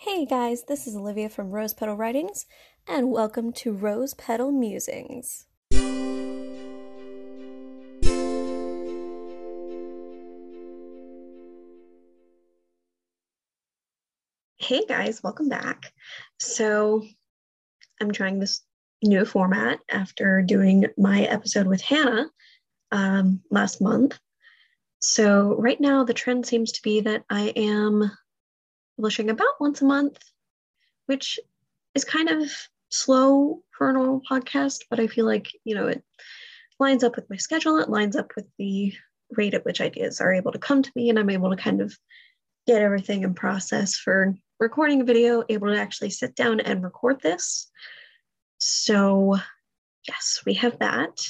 Hey guys, this is Olivia from Rose Petal Writings, and welcome to Rose Petal Musings. Hey guys, welcome back. So, I'm trying this new format after doing my episode with Hannah um, last month. So, right now, the trend seems to be that I am publishing about once a month, which is kind of slow for a normal podcast, but I feel like, you know, it lines up with my schedule, it lines up with the rate at which ideas are able to come to me, and I'm able to kind of get everything in process for recording a video, able to actually sit down and record this. So, yes, we have that.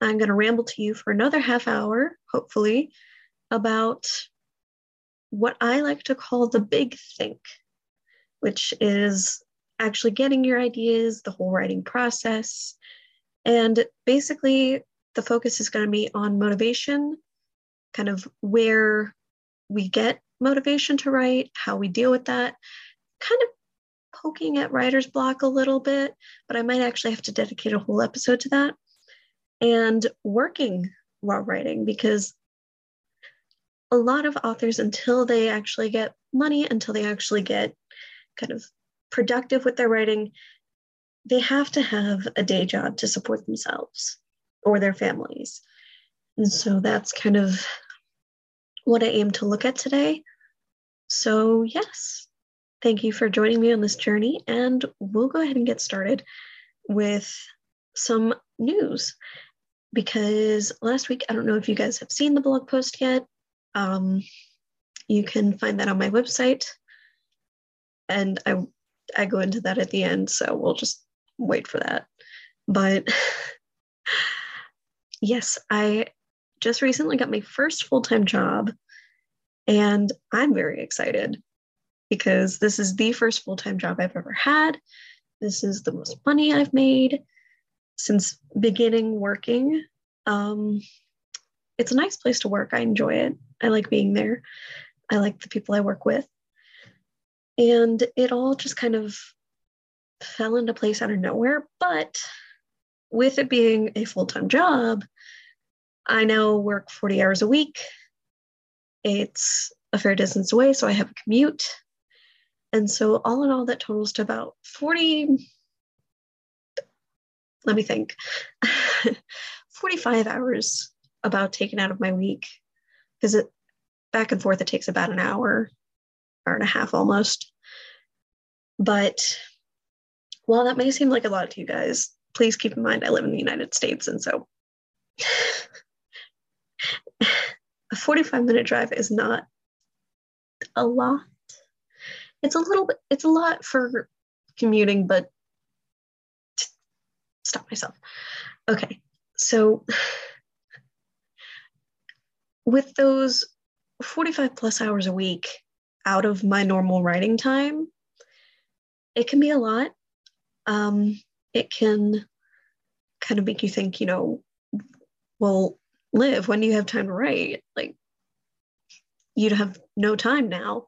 I'm going to ramble to you for another half hour, hopefully, about what I like to call the big think, which is actually getting your ideas, the whole writing process. And basically, the focus is going to be on motivation, kind of where we get motivation to write, how we deal with that, kind of poking at writer's block a little bit, but I might actually have to dedicate a whole episode to that. And working while writing, because a lot of authors, until they actually get money, until they actually get kind of productive with their writing, they have to have a day job to support themselves or their families. And so that's kind of what I aim to look at today. So, yes, thank you for joining me on this journey, and we'll go ahead and get started with some news. Because last week, I don't know if you guys have seen the blog post yet, um, you can find that on my website. And I, I go into that at the end, so we'll just wait for that. But yes, I just recently got my first full time job, and I'm very excited because this is the first full time job I've ever had. This is the most money I've made since beginning working. Um, it's a nice place to work. I enjoy it. I like being there. I like the people I work with. And it all just kind of fell into place out of nowhere. But with it being a full time job, I now work 40 hours a week. It's a fair distance away, so I have a commute. And so, all in all, that totals to about 40, let me think, 45 hours about taken out of my week. Because it back and forth it takes about an hour hour and a half almost. But while that may seem like a lot to you guys please keep in mind i live in the united states and so a 45 minute drive is not a lot. It's a little bit it's a lot for commuting but stop myself. Okay so with those 45 plus hours a week out of my normal writing time, it can be a lot. Um, it can kind of make you think, you know, well, Liv when do you have time to write? Like, you'd have no time now.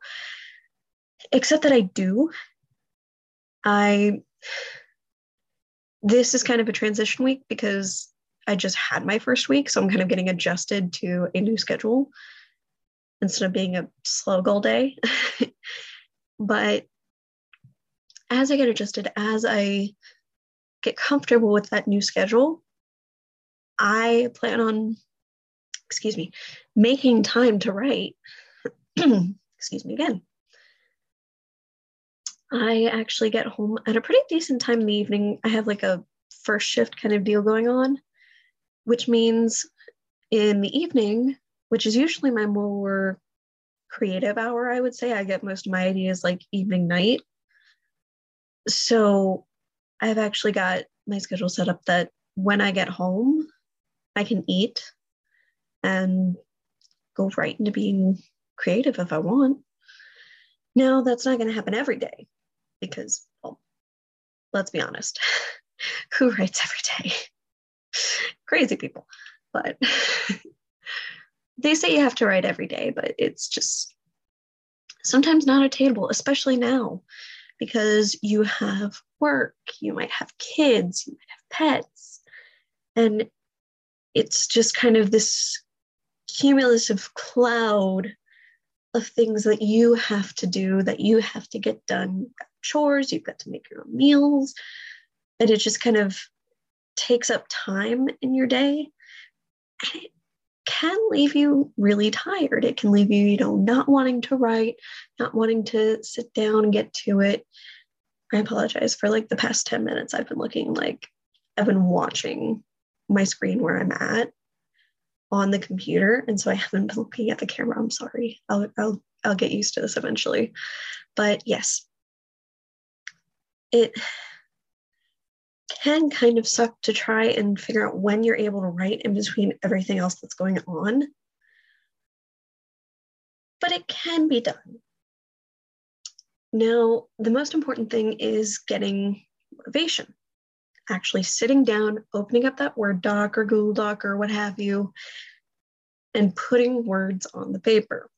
Except that I do. I, this is kind of a transition week because I just had my first week, so I'm kind of getting adjusted to a new schedule instead of being a slow goal day. but as I get adjusted, as I get comfortable with that new schedule, I plan on, excuse me, making time to write. excuse me again. I actually get home at a pretty decent time in the evening. I have like a first shift kind of deal going on which means in the evening, which is usually my more creative hour, I would say, I get most of my ideas like evening, night. So I've actually got my schedule set up that when I get home, I can eat and go right into being creative if I want. Now, that's not going to happen every day because, well, let's be honest, who writes every day? Crazy people. But they say you have to write every day, but it's just sometimes not attainable, especially now, because you have work, you might have kids, you might have pets. And it's just kind of this cumulative cloud of things that you have to do, that you have to get done. You've got chores, you've got to make your own meals. And it just kind of takes up time in your day. And it can leave you really tired. It can leave you, you know, not wanting to write, not wanting to sit down and get to it. I apologize for like the past 10 minutes. I've been looking like I've been watching my screen where I'm at on the computer. And so I haven't been looking at the camera. I'm sorry. I'll, I'll, I'll get used to this eventually. But yes, it can kind of suck to try and figure out when you're able to write in between everything else that's going on. But it can be done. Now, the most important thing is getting motivation. Actually sitting down, opening up that Word doc or Google Doc or what have you, and putting words on the paper.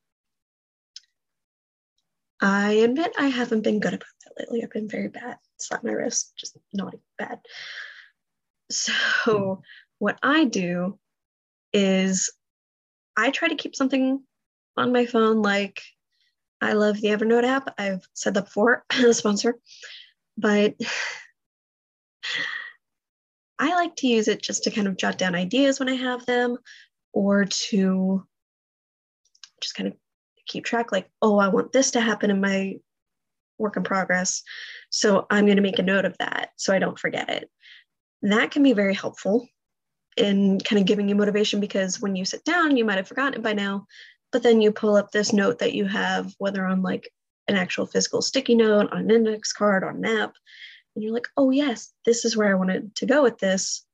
I admit I haven't been good about that lately. I've been very bad. Slap my wrist, just naughty, bad. So, hmm. what I do is I try to keep something on my phone. Like, I love the Evernote app. I've said that before, a sponsor, but I like to use it just to kind of jot down ideas when I have them or to just kind of keep track like, oh, I want this to happen in my work in progress. So I'm going to make a note of that so I don't forget it. That can be very helpful in kind of giving you motivation because when you sit down, you might have forgotten it by now, but then you pull up this note that you have, whether on like an actual physical sticky note, on an index card, on an app, and you're like, oh, yes, this is where I wanted to go with this.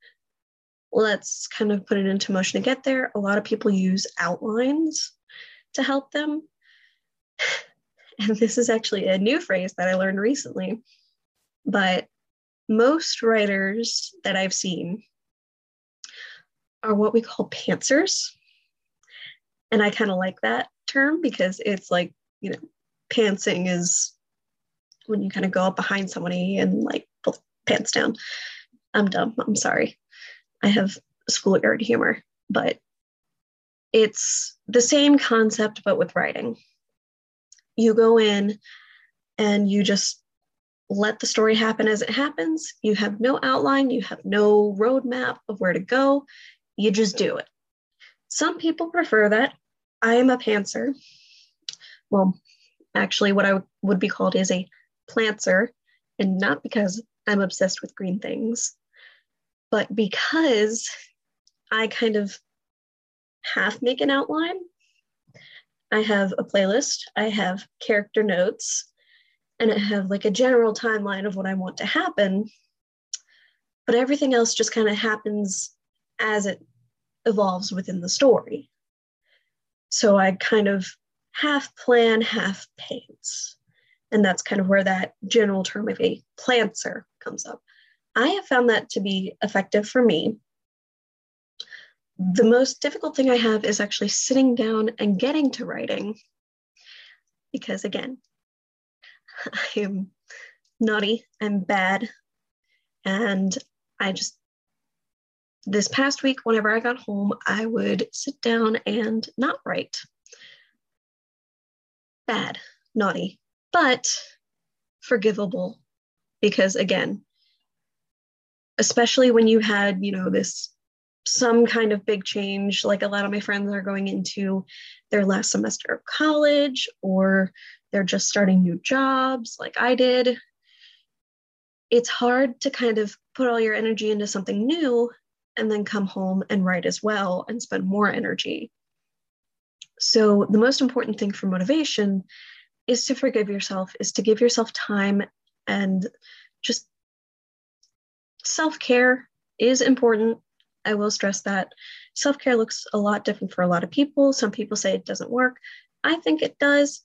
Let's kind of put it into motion to get there. A lot of people use outlines to help them. And this is actually a new phrase that I learned recently. But most writers that I've seen are what we call pantsers. And I kind of like that term because it's like, you know, pantsing is when you kind of go up behind somebody and like pull pants down. I'm dumb. I'm sorry. I have schoolyard humor, but it's the same concept, but with writing. You go in and you just let the story happen as it happens. You have no outline, you have no roadmap of where to go. You just do it. Some people prefer that. I am a pantser. Well, actually, what I would be called is a plantser, and not because I'm obsessed with green things, but because I kind of half make an outline. I have a playlist, I have character notes, and I have like a general timeline of what I want to happen. But everything else just kind of happens as it evolves within the story. So I kind of half plan, half pants. And that's kind of where that general term of a plantser comes up. I have found that to be effective for me the most difficult thing I have is actually sitting down and getting to writing because, again, I am naughty, I'm bad, and I just, this past week, whenever I got home, I would sit down and not write. Bad, naughty, but forgivable because, again, especially when you had, you know, this some kind of big change. Like a lot of my friends are going into their last semester of college or they're just starting new jobs, like I did. It's hard to kind of put all your energy into something new and then come home and write as well and spend more energy. So, the most important thing for motivation is to forgive yourself, is to give yourself time and just self care is important I will stress that self care looks a lot different for a lot of people. Some people say it doesn't work. I think it does.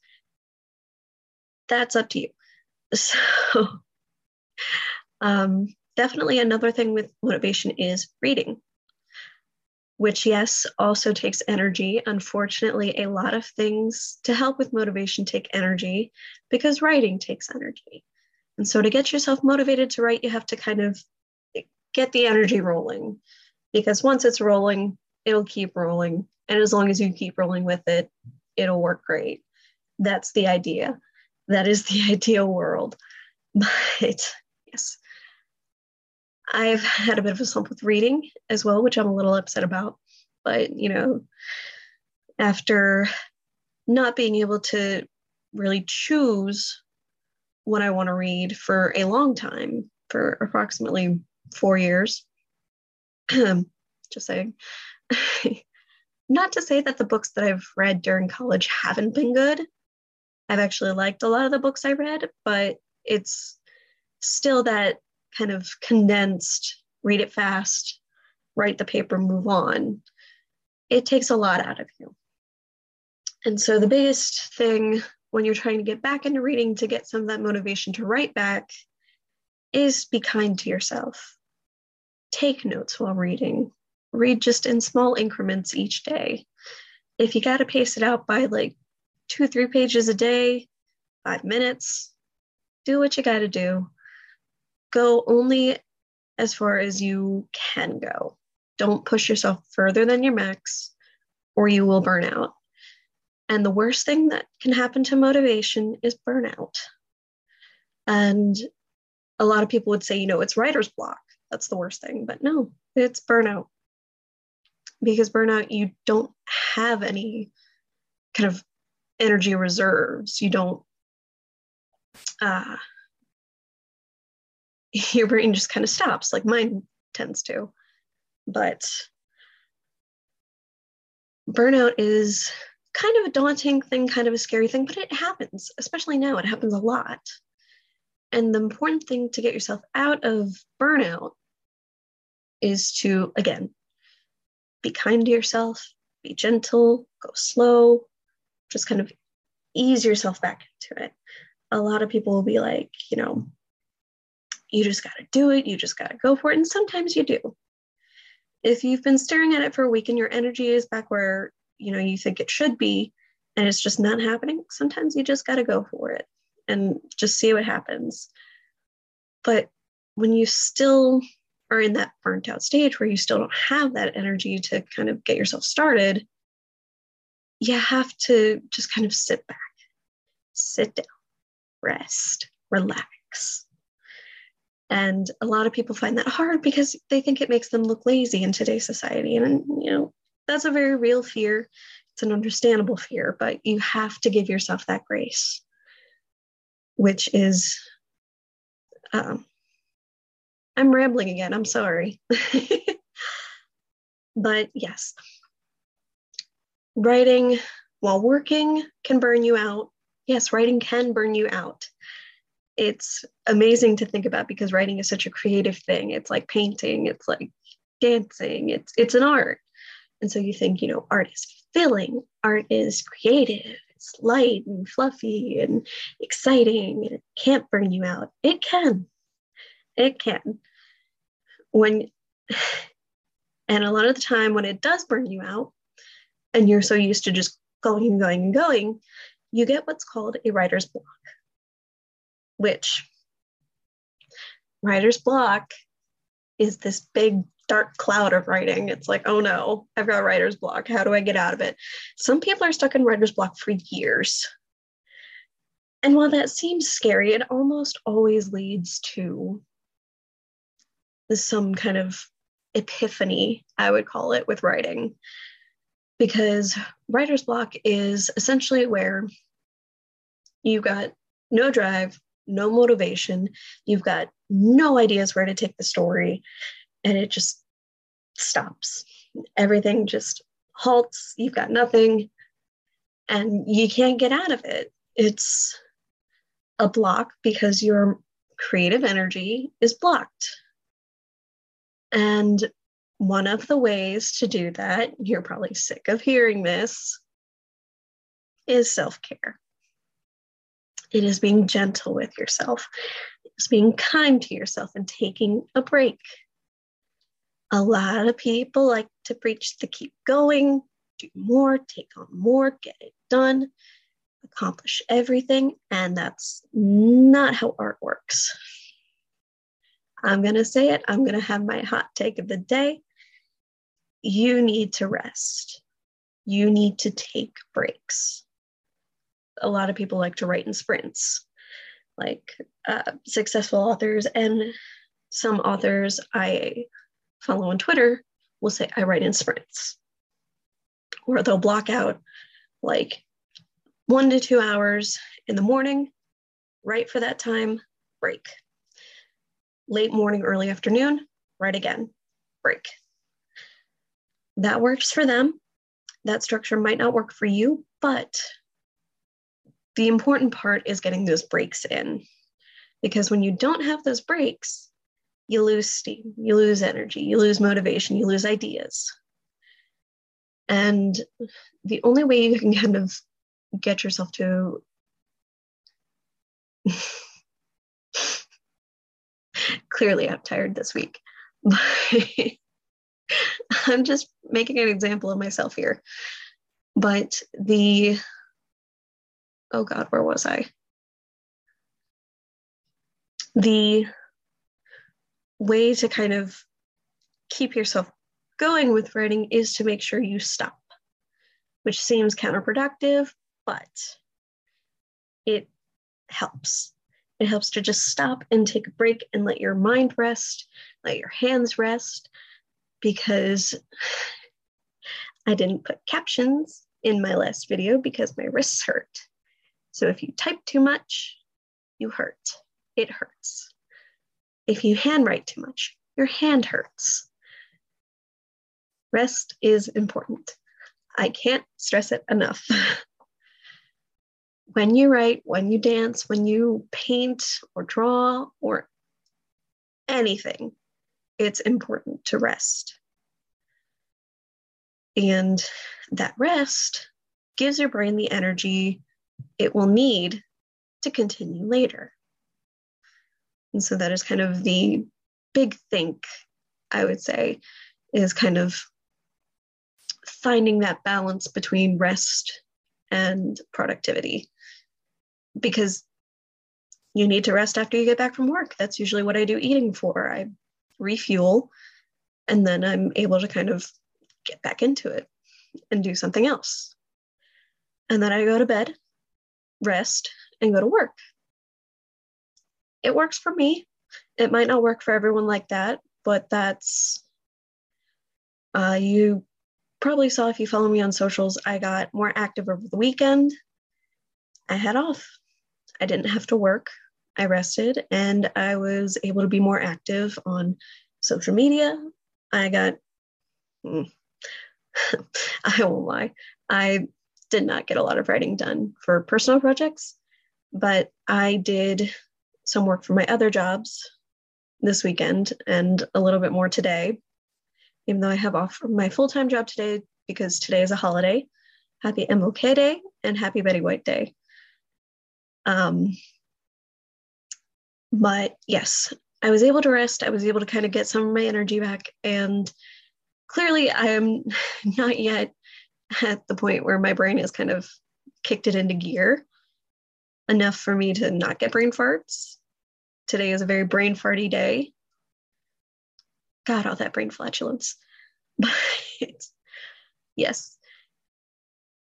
That's up to you. So, um, definitely another thing with motivation is reading. which, yes, also takes energy. Unfortunately, a lot of things to help with motivation take energy because writing takes energy. And so, to get yourself motivated to write, you have to kind of get the energy rolling because once it's rolling, it'll keep rolling. And as long as you keep rolling with it, it'll work great. That's the idea. That is the ideal world. But yes, I've had a bit of a slump with reading as well, which I'm a little upset about. But, you know, after not being able to really choose what I want to read for a long time, for approximately four years, just saying. not to say that the books that I've read during college haven't been good. I've actually liked a lot of the books I read, but it's still that kind of condensed, read it fast, write the paper, move on. It takes a lot out of you. And so the biggest thing when you're trying to get back into reading to get some of that motivation to write back is be kind to yourself. Take notes while reading. Read just in small increments each day. If you got to pace it out by like two, three pages a day, five minutes, do what you got to do go only as far as you can go. Don't push yourself further than your max, or you will burn out. And the worst thing that can happen to motivation is burnout. And a lot of people would say, you know, it's writer's block. That's the worst thing. But no, it's burnout. Because burnout, you don't have any kind of energy reserves. You don't, uh, your brain just kind of stops, like mine tends to. But burnout is kind of a daunting thing, kind of a scary thing, but it happens, especially now. It happens a lot. And the important thing to get yourself out of burnout is to, again, be kind to yourself, be gentle, go slow, just kind of ease yourself back into it. A lot of people will be like, you know, you just got to do it. You just got to go for it. And sometimes you do. If you've been staring at it for a week and your energy is back where you know you think it should be and it's just not happening, sometimes you just got to go for it and just see what happens. But when you still are in that burnt out stage where you still don't have that energy to kind of get yourself started, you have to just kind of sit back, sit down, rest, relax and a lot of people find that hard because they think it makes them look lazy in today's society. And, you know, that's a very real fear. It's an understandable fear, but you have to give yourself that grace, which is, um, I'm rambling again. I'm sorry. but yes, writing while working can burn you out. Yes, writing can burn you out it's amazing to think about because writing is such a creative thing. It's like painting, it's like dancing, it's it's an art. And so you think, you know, art is filling, art is creative, it's light and fluffy and exciting, and it can't burn you out. It can. It can. When and a lot of the time when it does burn you out, and you're so used to just going and going and going, you get what's called a writer's block which writer's block is this big dark cloud of writing. It's like, oh no, I've got writer's block. How do I get out of it? Some people are stuck in writer's block for years. And while that seems scary, it almost always leads to some kind of epiphany, I would call it, with writing. Because writer's block is essentially where you've got no drive, no motivation. You've got no ideas where to take the story, and it just stops. Everything just halts. You've got nothing, and you can't get out of it. It's a block because your creative energy is blocked. And one of the ways to do that, you're probably sick of hearing this, is self care. It is being gentle with yourself. It's being kind to yourself and taking a break. A lot of people like to preach the keep going, do more, take on more, get it done, accomplish everything. And that's not how art works. I'm going to say it. I'm going to have my hot take of the day. You need to rest. You need to take breaks. A lot of people like to write in sprints, like uh, successful authors and some authors I follow on Twitter will say, I write in sprints. Or they'll block out like one to two hours in the morning, write for that time, break late morning, early afternoon, write again, break. That works for them. That structure might not work for you, but the important part is getting those breaks in. Because when you don't have those breaks, you lose steam, you lose energy, you lose motivation, you lose ideas. And the only way you can kind of get yourself to clearly I'm tired this week. I'm just making an example of myself here. But the, oh God, where was I? The way to kind of keep yourself going with writing is to make sure you stop, which seems counterproductive, but it helps. It helps to just stop and take a break and let your mind rest, let your hands rest, because I didn't put captions in my last video because my wrists hurt. So if you type too much, you hurt. It hurts. If you handwrite too much, your hand hurts. Rest is important. I can't stress it enough. when you write, when you dance, when you paint or draw or anything, it's important to rest. And that rest gives your brain the energy it will need to continue later. And so that is kind of the big think, I would say, is kind of finding that balance between rest and productivity because you need to rest after you get back from work. That's usually what I do eating for. I refuel and then I'm able to kind of get back into it and do something else. And then I go to bed, rest, and go to work. It works for me. It might not work for everyone like that, but that's uh, you probably saw if you follow me on socials, I got more active over the weekend. I had off. I didn't have to work. I rested and I was able to be more active on social media. I got, hmm, I won't lie, I did not get a lot of writing done for personal projects, but I did some work for my other jobs this weekend and a little bit more today, even though I have off my full time job today because today is a holiday. Happy MLK Day and Happy Betty White Day. Um, but yes, I was able to rest. I was able to kind of get some of my energy back. And clearly, I am not yet at the point where my brain has kind of kicked it into gear enough for me to not get brain farts. Today is a very brain farty day. God, all that brain flatulence. But yes,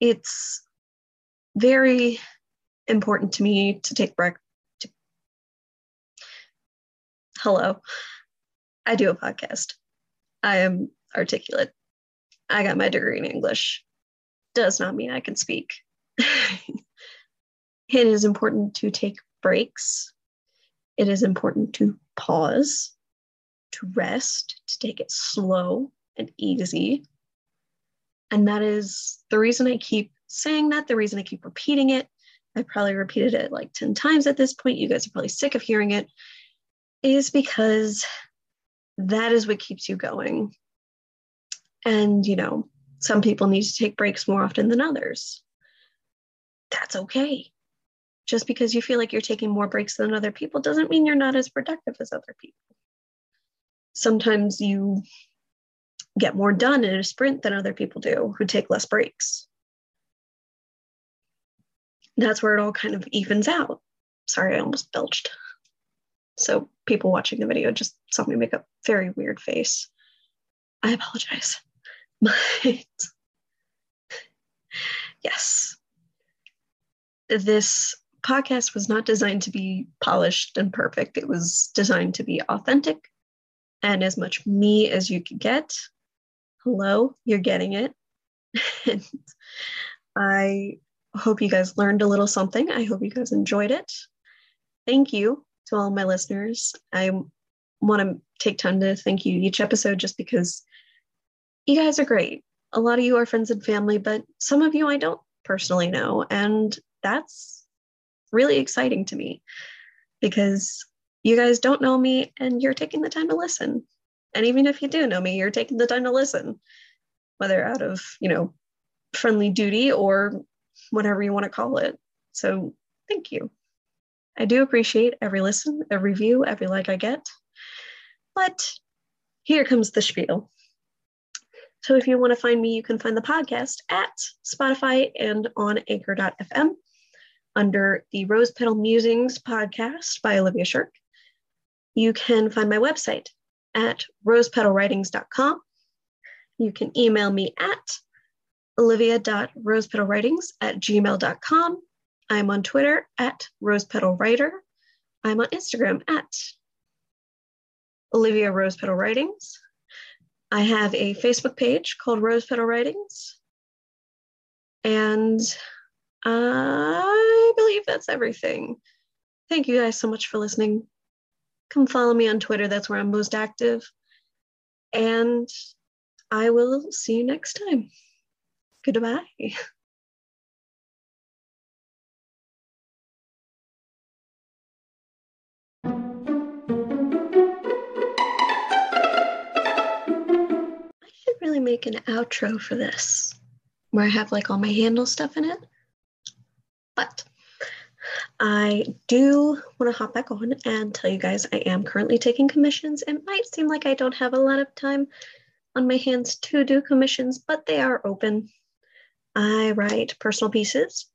it's very important to me to take break. To... Hello, I do a podcast. I am articulate. I got my degree in English. Does not mean I can speak. it is important to take breaks. It is important to pause, to rest, to take it slow and easy. And that is the reason I keep saying that, the reason I keep repeating it, I probably repeated it like 10 times at this point. You guys are probably sick of hearing it, is because that is what keeps you going. And, you know, some people need to take breaks more often than others. That's okay. Just because you feel like you're taking more breaks than other people doesn't mean you're not as productive as other people. Sometimes you get more done in a sprint than other people do who take less breaks. That's where it all kind of evens out. Sorry, I almost belched. So people watching the video just saw me make a very weird face. I apologize. But yes, this podcast was not designed to be polished and perfect. It was designed to be authentic and as much me as you could get. Hello, you're getting it. and I hope you guys learned a little something. I hope you guys enjoyed it. Thank you to all my listeners. I want to take time to thank you each episode just because you guys are great. A lot of you are friends and family, but some of you I don't personally know. And that's really exciting to me because you guys don't know me and you're taking the time to listen. And even if you do know me, you're taking the time to listen, whether out of, you know, friendly duty or whatever you want to call it. So thank you. I do appreciate every listen, every view, every like I get. But here comes the spiel. So if you want to find me, you can find the podcast at Spotify and on anchor.fm under the Rose Petal Musings podcast by Olivia Shirk. You can find my website at rosepetalwritings.com. You can email me at olivia.rosepetalwritings at gmail.com. I'm on Twitter at rosepetalwriter. I'm on Instagram at Olivia Rosepetal Writings. I have a Facebook page called Rosepetal Writings. And I believe that's everything. Thank you guys so much for listening. Come follow me on Twitter, that's where I'm most active. And I will see you next time. Goodbye. I should really make an outro for this where I have like all my handle stuff in it. But I do want to hop back on and tell you guys I am currently taking commissions. It might seem like I don't have a lot of time on my hands to do commissions, but they are open. I write personal pieces.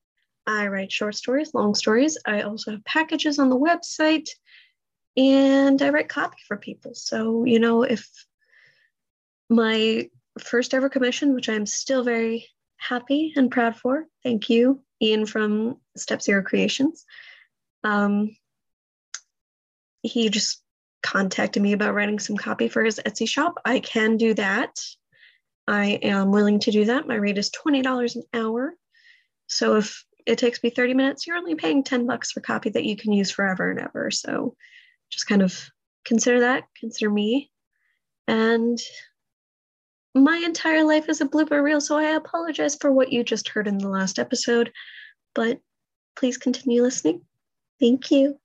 I write short stories, long stories. I also have packages on the website and I write copy for people. So, you know, if my first ever commission, which I'm still very happy and proud for. Thank you, Ian from Step Zero Creations. Um, he just contacted me about writing some copy for his Etsy shop. I can do that. I am willing to do that. My rate is $20 an hour. So if it takes me 30 minutes, you're only paying 10 bucks for copy that you can use forever and ever. So just kind of consider that, consider me. And my entire life is a blooper reel, so I apologize for what you just heard in the last episode, but please continue listening. Thank you.